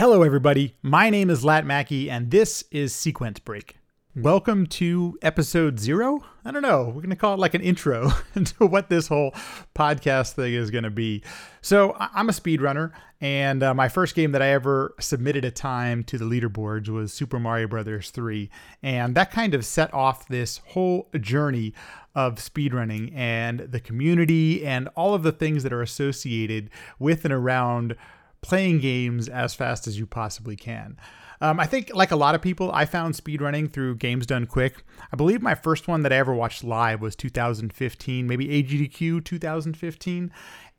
Hello, everybody. My name is Lat Mackey, and this is Sequence Break. Welcome to episode zero. I don't know. We're going to call it like an intro to what this whole podcast thing is going to be. So, I'm a speedrunner, and uh, my first game that I ever submitted a time to the leaderboards was Super Mario Brothers 3. And that kind of set off this whole journey of speedrunning and the community and all of the things that are associated with and around playing games as fast as you possibly can. Um, I think, like a lot of people, I found speedrunning through Games Done Quick. I believe my first one that I ever watched live was 2015, maybe AGDQ 2015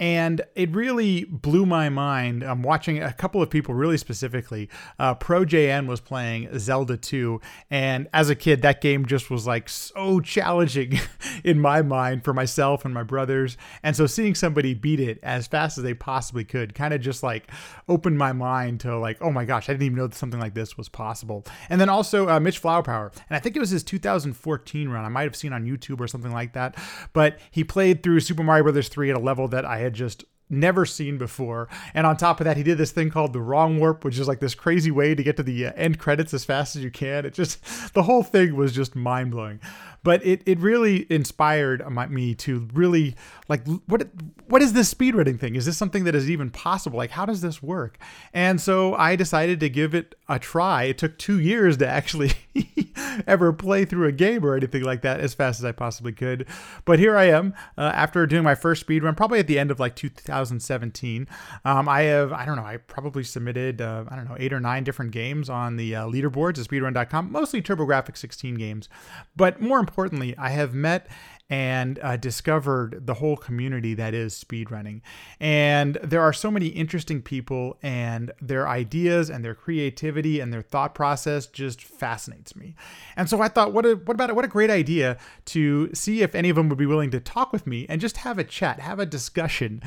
and it really blew my mind. I'm watching a couple of people really specifically. Uh, Pro JN was playing Zelda 2, and as a kid, that game just was like so challenging in my mind for myself and my brothers. And so seeing somebody beat it as fast as they possibly could kind of just like opened my mind to like, oh my gosh, I didn't even know that something like this was possible. And then also uh, Mitch Flowerpower, and I think it was his 2014 run. I might have seen on YouTube or something like that, but he played through Super Mario Brothers 3 at a level that I had had just never seen before. And on top of that, he did this thing called the wrong warp, which is like this crazy way to get to the uh, end credits as fast as you can. It just, the whole thing was just mind blowing but it, it really inspired me to really like what what is this speedrunning thing? Is this something that is even possible? Like how does this work? And so I decided to give it a try. It took two years to actually ever play through a game or anything like that as fast as I possibly could. But here I am uh, after doing my first speed run, probably at the end of like 2017. Um, I have I don't know I probably submitted uh, I don't know eight or nine different games on the uh, leaderboards at speedrun.com, mostly TurboGrafx 16 games, but more importantly, I have met and uh, discovered the whole community that is speedrunning. And there are so many interesting people, and their ideas and their creativity and their thought process just fascinates me. And so I thought, what a, what about it? What a great idea to see if any of them would be willing to talk with me and just have a chat, have a discussion,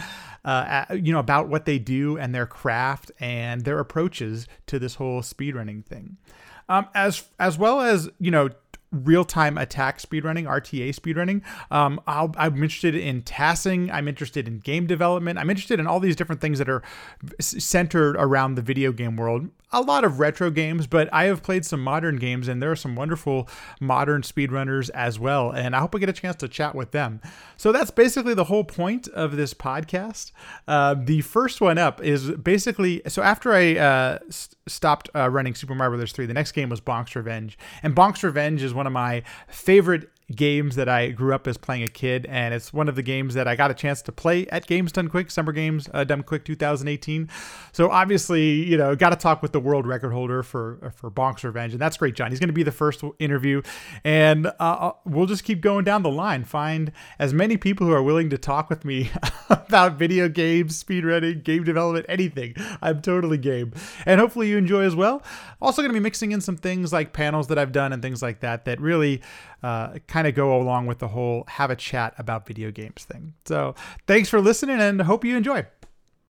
uh, you know, about what they do and their craft and their approaches to this whole speedrunning thing. Um, as as well as you know real-time attack speedrunning, RTA speedrunning. Um, i am interested in tassing. I'm interested in game development. I'm interested in all these different things that are centered around the video game world a lot of retro games, but I have played some modern games, and there are some wonderful modern speedrunners as well. And I hope I get a chance to chat with them. So that's basically the whole point of this podcast. Uh, the first one up is basically so after I uh, st- stopped uh, running Super Mario Bros. 3, the next game was Bonk's Revenge. And Bonk's Revenge is one of my favorite games that I grew up as playing a kid, and it's one of the games that I got a chance to play at Games Done Quick, Summer Games uh, Done Quick 2018. So obviously, you know, got to talk with the world record holder for for Bonk's Revenge, and that's great, John. He's going to be the first interview, and uh, uh, we'll just keep going down the line, find as many people who are willing to talk with me about video games, speedrunning, game development, anything. I'm totally game, and hopefully you enjoy as well. Also, going to be mixing in some things like panels that I've done and things like that that really uh, kind of go along with the whole have a chat about video games thing. So thanks for listening and hope you enjoy.